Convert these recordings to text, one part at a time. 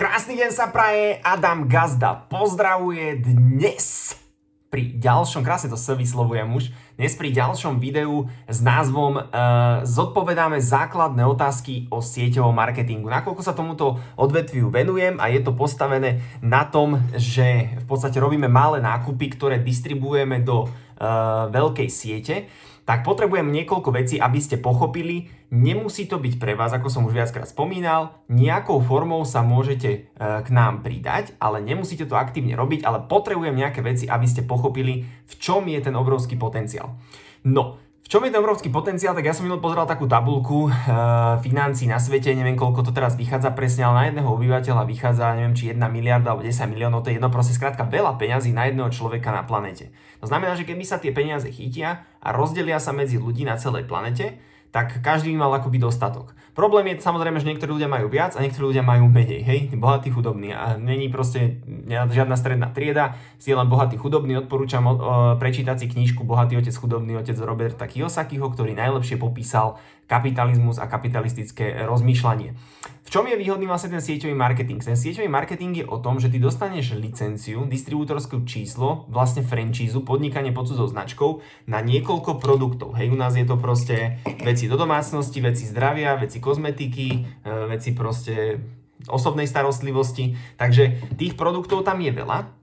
Krásny deň sa praje, Adam Gazda pozdravuje dnes pri ďalšom, krásne to sa vyslovujem už, dnes pri ďalšom videu s názvom uh, Zodpovedáme základné otázky o sieťovom marketingu. Nakoľko sa tomuto odvetviu venujem a je to postavené na tom, že v podstate robíme malé nákupy, ktoré distribuujeme do uh, veľkej siete, tak potrebujem niekoľko vecí, aby ste pochopili. Nemusí to byť pre vás, ako som už viackrát spomínal, nejakou formou sa môžete e, k nám pridať, ale nemusíte to aktívne robiť, ale potrebujem nejaké veci, aby ste pochopili, v čom je ten obrovský potenciál. No, čom je ten obrovský potenciál, tak ja som minul pozeral takú tabulku uh, financí na svete, neviem koľko to teraz vychádza presne, ale na jedného obyvateľa vychádza, neviem či 1 miliarda alebo 10 miliónov, to je jedno proste skrátka veľa peňazí na jedného človeka na planete. To znamená, že keby sa tie peniaze chytia a rozdelia sa medzi ľudí na celej planete, tak každý mal akoby dostatok. Problém je samozrejme, že niektorí ľudia majú viac a niektorí ľudia majú menej, hej, bohatý, chudobný a není proste žiadna stredná trieda, si len bohatý, chudobný, odporúčam o, o, prečítať si knižku Bohatý otec, chudobný otec Roberta Kiyosakiho, ktorý najlepšie popísal kapitalizmus a kapitalistické rozmýšľanie. Čom je výhodný vlastne ten sieťový marketing? Ten sieťový marketing je o tom, že ty dostaneš licenciu, distribútorské číslo, vlastne franchízu, podnikanie pod cudzou značkou na niekoľko produktov. Hej, u nás je to proste veci do domácnosti, veci zdravia, veci kozmetiky, e, veci proste osobnej starostlivosti. Takže tých produktov tam je veľa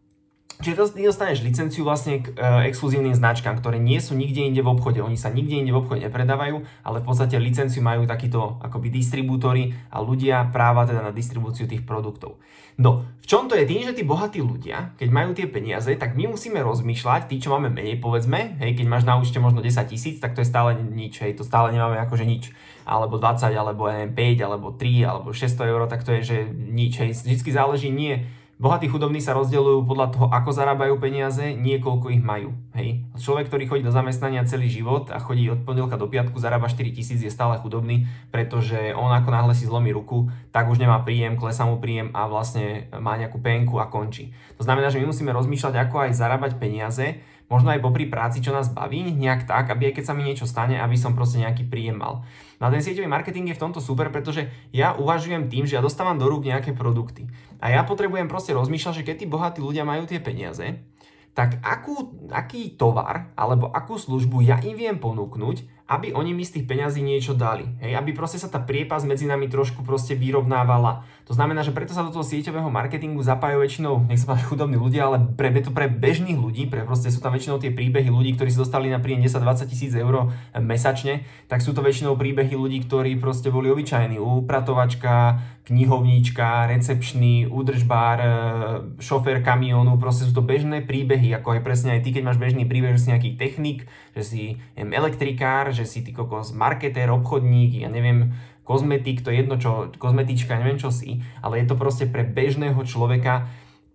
Čiže dostaneš licenciu vlastne k e, exkluzívnym značkám, ktoré nie sú nikde inde v obchode. Oni sa nikde inde v obchode nepredávajú, ale v podstate licenciu majú takíto akoby distribútory a ľudia práva teda na distribúciu tých produktov. No, v čom to je tým, že tí bohatí ľudia, keď majú tie peniaze, tak my musíme rozmýšľať, tí, čo máme menej, povedzme, hej, keď máš na účte možno 10 tisíc, tak to je stále nič, hej, to stále nemáme akože nič alebo 20, alebo neviem, 5, alebo 3, alebo 600 eur, tak to je, že nič. Hej. Vždycky záleží nie Bohatí chudobní sa rozdeľujú podľa toho, ako zarábajú peniaze, nie koľko ich majú. Hej. Človek, ktorý chodí do zamestnania celý život a chodí od pondelka do piatku, zarába 4 tisíc, je stále chudobný, pretože on ako náhle si zlomí ruku, tak už nemá príjem, klesá mu príjem a vlastne má nejakú penku a končí. To znamená, že my musíme rozmýšľať, ako aj zarábať peniaze, možno aj popri práci, čo nás baví, nejak tak, aby aj keď sa mi niečo stane, aby som proste nejaký príjem mal. No a ten sieťový marketing je v tomto super, pretože ja uvažujem tým, že ja dostávam do rúk nejaké produkty. A ja potrebujem proste rozmýšľať, že keď tí bohatí ľudia majú tie peniaze, tak akú, aký tovar alebo akú službu ja im viem ponúknuť, aby oni mi z tých peňazí niečo dali. Hej, aby proste sa tá priepas medzi nami trošku proste vyrovnávala. To znamená, že preto sa do toho sieťového marketingu zapájajú väčšinou, nech sa povedať chudobní ľudia, ale pre, to pre bežných ľudí, pre proste sú tam väčšinou tie príbehy ľudí, ktorí si dostali na príjem 10-20 tisíc eur mesačne, tak sú to väčšinou príbehy ľudí, ktorí proste boli obyčajní. Upratovačka, knihovníčka, recepčný, údržbár, e, šofér kamionu, proste sú to bežné príbehy, ako aj presne aj ty, keď máš bežný príbeh, že si nejaký technik, že si elektrikár, že si ty kokos marketér, obchodník, ja neviem, kozmetik, to je jedno čo, kozmetička, neviem čo si, ale je to proste pre bežného človeka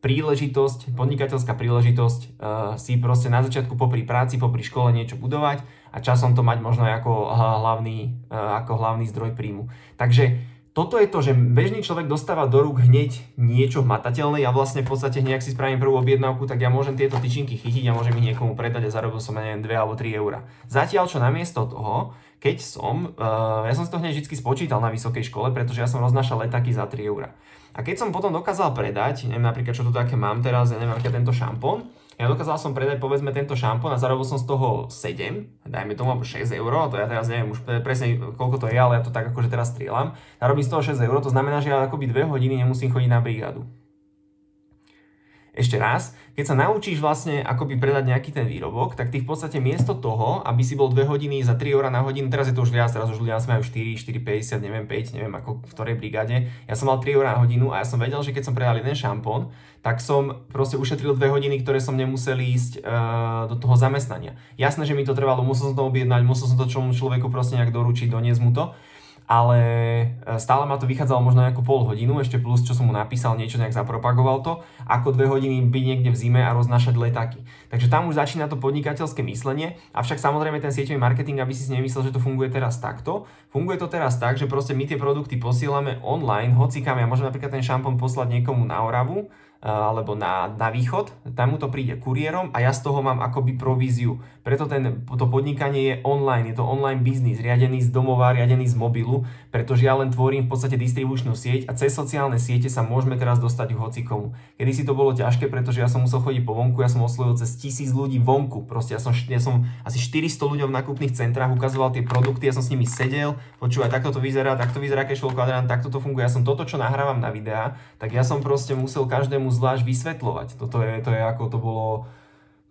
príležitosť, podnikateľská príležitosť uh, si proste na začiatku popri práci, popri škole niečo budovať a časom to mať možno ako hlavný, uh, ako hlavný zdroj príjmu. Takže toto je to, že bežný človek dostáva do rúk hneď niečo matateľné, ja vlastne v podstate nejak si spravím prvú objednávku, tak ja môžem tieto tyčinky chytiť a môžem ich niekomu predať a zarobil som, neviem, 2 alebo 3 eurá. Zatiaľ, čo namiesto toho, keď som, uh, ja som si to hneď vždy spočítal na vysokej škole, pretože ja som roznášal letáky za 3 eurá. A keď som potom dokázal predať, neviem napríklad, čo tu také mám teraz, ja neviem, aké tento šampón, ja dokázal som predať povedzme tento šampón a zarobil som z toho 7, dajme tomu alebo 6 eur, to ja teraz neviem už presne koľko to je, ale ja to tak akože teraz strieľam. Zarobím z toho 6 eur, to znamená, že ja akoby 2 hodiny nemusím chodiť na brigádu. Ešte raz, keď sa naučíš vlastne akoby predať nejaký ten výrobok, tak ty v podstate miesto toho, aby si bol 2 hodiny za 3 eur na hodinu, teraz je to už viac, teraz už ľudia majú 4, 4, 50, neviem 5, neviem ako v ktorej brigáde. Ja som mal 3 eur na hodinu a ja som vedel, že keď som predal jeden šampón, tak som proste ušetril 2 hodiny, ktoré som nemusel ísť uh, do toho zamestnania. Jasné, že mi to trvalo, musel som to objednať, musel som to čomu človeku proste nejak doručiť, doniesť mu to, ale e, stále ma to vychádzalo možno nejakú pol hodinu, ešte plus, čo som mu napísal, niečo nejak zapropagoval to, ako dve hodiny byť niekde v zime a roznášať letáky. Takže tam už začína to podnikateľské myslenie, avšak samozrejme ten sieťový marketing, aby si si nemyslel, že to funguje teraz takto. Funguje to teraz tak, že proste my tie produkty posielame online, hocikam, ja môžem napríklad ten šampón poslať niekomu na Oravu, alebo na, na východ, tam mu to príde kuriérom a ja z toho mám akoby províziu. Preto ten, to podnikanie je online, je to online biznis, riadený z domova, riadený z mobilu, pretože ja len tvorím v podstate distribučnú sieť a cez sociálne siete sa môžeme teraz dostať k hocikomu. Kedy si to bolo ťažké, pretože ja som musel chodiť po vonku, ja som oslovil cez tisíc ľudí vonku, proste ja som, ja som asi 400 ľuďom v nákupných centrách ukazoval tie produkty, ja som s nimi sedel, počúvaj, takto to vyzerá, takto vyzerá cashflow kvadrant, takto to funguje, ja som toto, čo nahrávam na videá, tak ja som proste musel každému zvlášť vysvetľovať. Toto je, to je ako to bolo,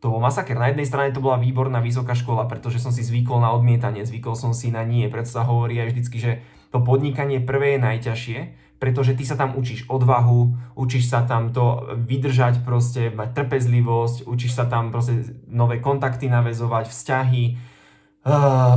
to bol masaker. Na jednej strane to bola výborná vysoká škola, pretože som si zvykol na odmietanie, zvykol som si na nie. Preto sa hovorí aj vždycky, že to podnikanie prvé je najťažšie, pretože ty sa tam učíš odvahu, učíš sa tam to vydržať proste, mať trpezlivosť, učíš sa tam proste nové kontakty navezovať, vzťahy,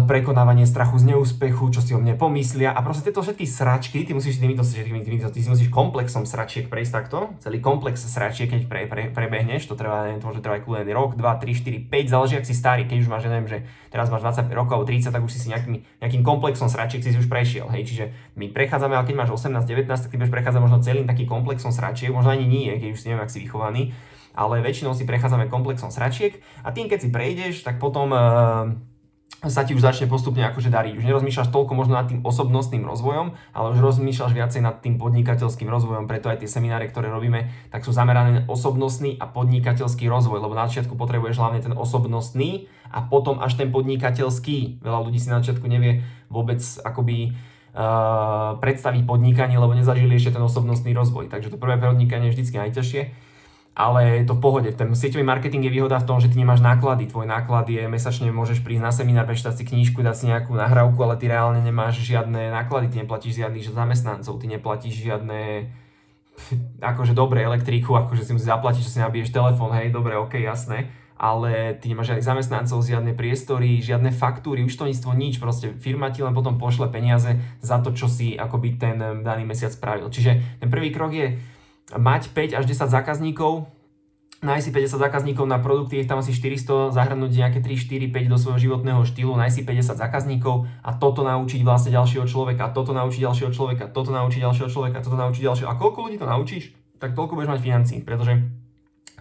prekonávanie strachu z neúspechu, čo si o mne pomyslia. A proste tieto všetky sračky, ty musíš týmito, týmito, týmito, ty si musíš komplexom sračiek prejsť takto, celý komplex sračiek, keď pre, pre, prebehneš, to trvá, neviem, to môže trvať kľudne rok, 2, 3, 4, 5, záleží, ak si starý, keď už máš, neviem, že teraz máš 25 rokov alebo 30, tak už si si nejakým, nejakým komplexom sračiek si, si už prešiel, hej, čiže my prechádzame, ale keď máš 18, 19, tak ty budeš prechádzať možno celým takým komplexom sračiek, možno ani nie, keď už si neviem, ak si vychovaný, ale väčšinou si prechádzame komplexom sračiek a tým, keď si prejdeš, tak potom uh, sa ti už začne postupne akože dariť. Už nerozmýšľaš toľko možno nad tým osobnostným rozvojom, ale už rozmýšľaš viacej nad tým podnikateľským rozvojom, preto aj tie semináre, ktoré robíme, tak sú zamerané na osobnostný a podnikateľský rozvoj, lebo na začiatku potrebuješ hlavne ten osobnostný a potom až ten podnikateľský. Veľa ľudí si na začiatku nevie vôbec akoby uh, predstaviť podnikanie, lebo nezažili ešte ten osobnostný rozvoj. Takže to prvé podnikanie je vždy najťažšie ale je to v pohode. Ten sieťový marketing je výhoda v tom, že ty nemáš náklady. Tvoj náklad je mesačne, môžeš prísť na seminár, prečítať si knížku, dať si nejakú nahrávku, ale ty reálne nemáš žiadne náklady, ty neplatíš žiadnych zamestnancov, ty neplatíš žiadne akože dobre elektriku, akože si musíš zaplatiť, že si nabiješ telefón, hej, dobre, ok, jasné, ale ty nemáš žiadnych zamestnancov, žiadne priestory, žiadne faktúry, účtovníctvo, nič, proste firma ti len potom pošle peniaze za to, čo si akoby ten daný mesiac spravil. Čiže ten prvý krok je mať 5 až 10 zákazníkov, nájsť si 50 zákazníkov na produkty, je tam asi 400, zahrnúť nejaké 3, 4, 5 do svojho životného štýlu, nájsť si 50 zákazníkov a toto naučiť vlastne ďalšieho človeka, toto naučiť ďalšieho človeka, toto naučiť ďalšieho človeka, toto naučiť ďalšieho. A koľko ľudí to naučíš, tak toľko budeš mať financí, pretože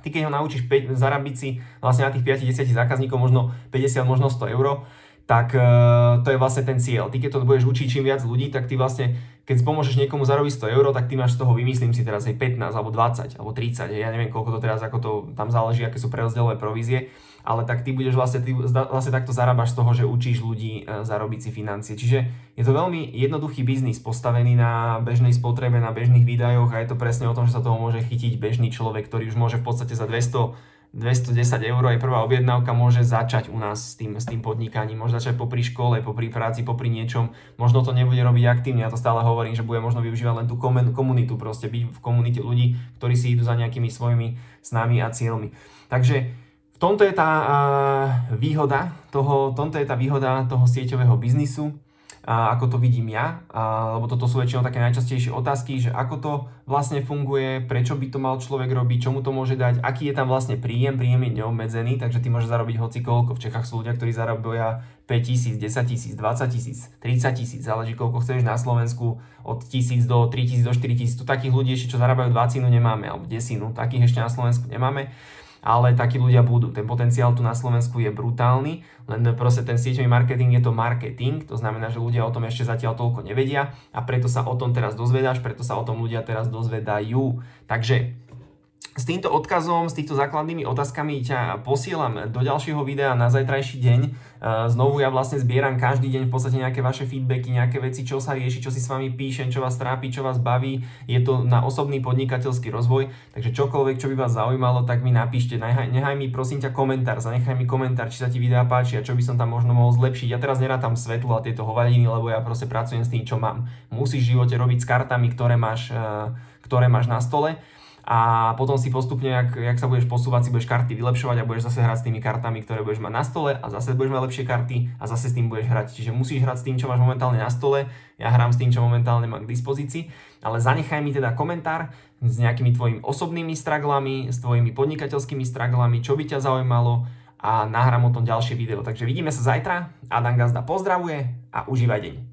ty keď ho naučíš 5, zarábiť si vlastne na tých 5-10 zákazníkov možno 50, možno 100 eur, tak uh, to je vlastne ten cieľ. Ty keď to budeš učiť čím viac ľudí, tak ty vlastne, keď pomôžeš niekomu zarobiť 100 eur, tak ty máš z toho, vymyslím si teraz aj 15, alebo 20, alebo 30, ja neviem koľko to teraz, ako to tam záleží, aké sú prerozdelové provízie, ale tak ty budeš vlastne, ty vlastne takto zarábaš z toho, že učíš ľudí uh, zarobiť si financie. Čiže je to veľmi jednoduchý biznis, postavený na bežnej spotrebe, na bežných výdajoch a je to presne o tom, že sa toho môže chytiť bežný človek, ktorý už môže v podstate za 200 210 eur je prvá objednávka, môže začať u nás s tým, s tým podnikaním, môže začať popri škole, popri práci, popri niečom, možno to nebude robiť aktívne, ja to stále hovorím, že bude možno využívať len tú komunitu, proste byť v komunite ľudí, ktorí si idú za nejakými svojimi snami a cieľmi. Takže v tomto je tá výhoda toho, tomto je tá výhoda toho sieťového biznisu, ako to vidím ja, lebo toto sú väčšinou také najčastejšie otázky, že ako to vlastne funguje, prečo by to mal človek robiť, čo mu to môže dať, aký je tam vlastne príjem, príjem je neobmedzený, takže ty môžeš zarobiť hoci koľko. V Čechách sú ľudia, ktorí zarobia 5 tisíc, 10 tisíc, 20 tisíc, 30 tisíc, záleží koľko chceš na Slovensku, od tisíc do 3 tisíc do 4 tisíc. Tu takých ľudí ešte, čo zarábajú 20 nemáme, alebo desinu, takých ešte na Slovensku nemáme ale takí ľudia budú. Ten potenciál tu na Slovensku je brutálny, len proste ten sieťový marketing je to marketing, to znamená, že ľudia o tom ešte zatiaľ toľko nevedia a preto sa o tom teraz dozvedáš, preto sa o tom ľudia teraz dozvedajú. Takže s týmto odkazom, s týmito základnými otázkami ťa posielam do ďalšieho videa na zajtrajší deň. E, znovu ja vlastne zbieram každý deň v podstate nejaké vaše feedbacky, nejaké veci, čo sa rieši, čo si s vami píšem, čo vás trápi, čo vás baví. Je to na osobný podnikateľský rozvoj, takže čokoľvek, čo by vás zaujímalo, tak mi napíšte. Nechaj, nechaj mi prosím ťa komentár, zanechaj mi komentár, či sa ti videa páči a čo by som tam možno mohol zlepšiť. Ja teraz nerátam svetlo a tieto hovadiny, lebo ja proste pracujem s tým, čo mám. Musíš v živote robiť s kartami, ktoré máš, e, ktoré máš na stole a potom si postupne, jak, jak sa budeš posúvať, si budeš karty vylepšovať a budeš zase hrať s tými kartami, ktoré budeš mať na stole a zase budeš mať lepšie karty a zase s tým budeš hrať. Čiže musíš hrať s tým, čo máš momentálne na stole, ja hrám s tým, čo momentálne mám k dispozícii, ale zanechaj mi teda komentár s nejakými tvojimi osobnými straglami, s tvojimi podnikateľskými straglami, čo by ťa zaujímalo a nahrám o tom ďalšie video. Takže vidíme sa zajtra, Adam Gazda pozdravuje a užívaj deň.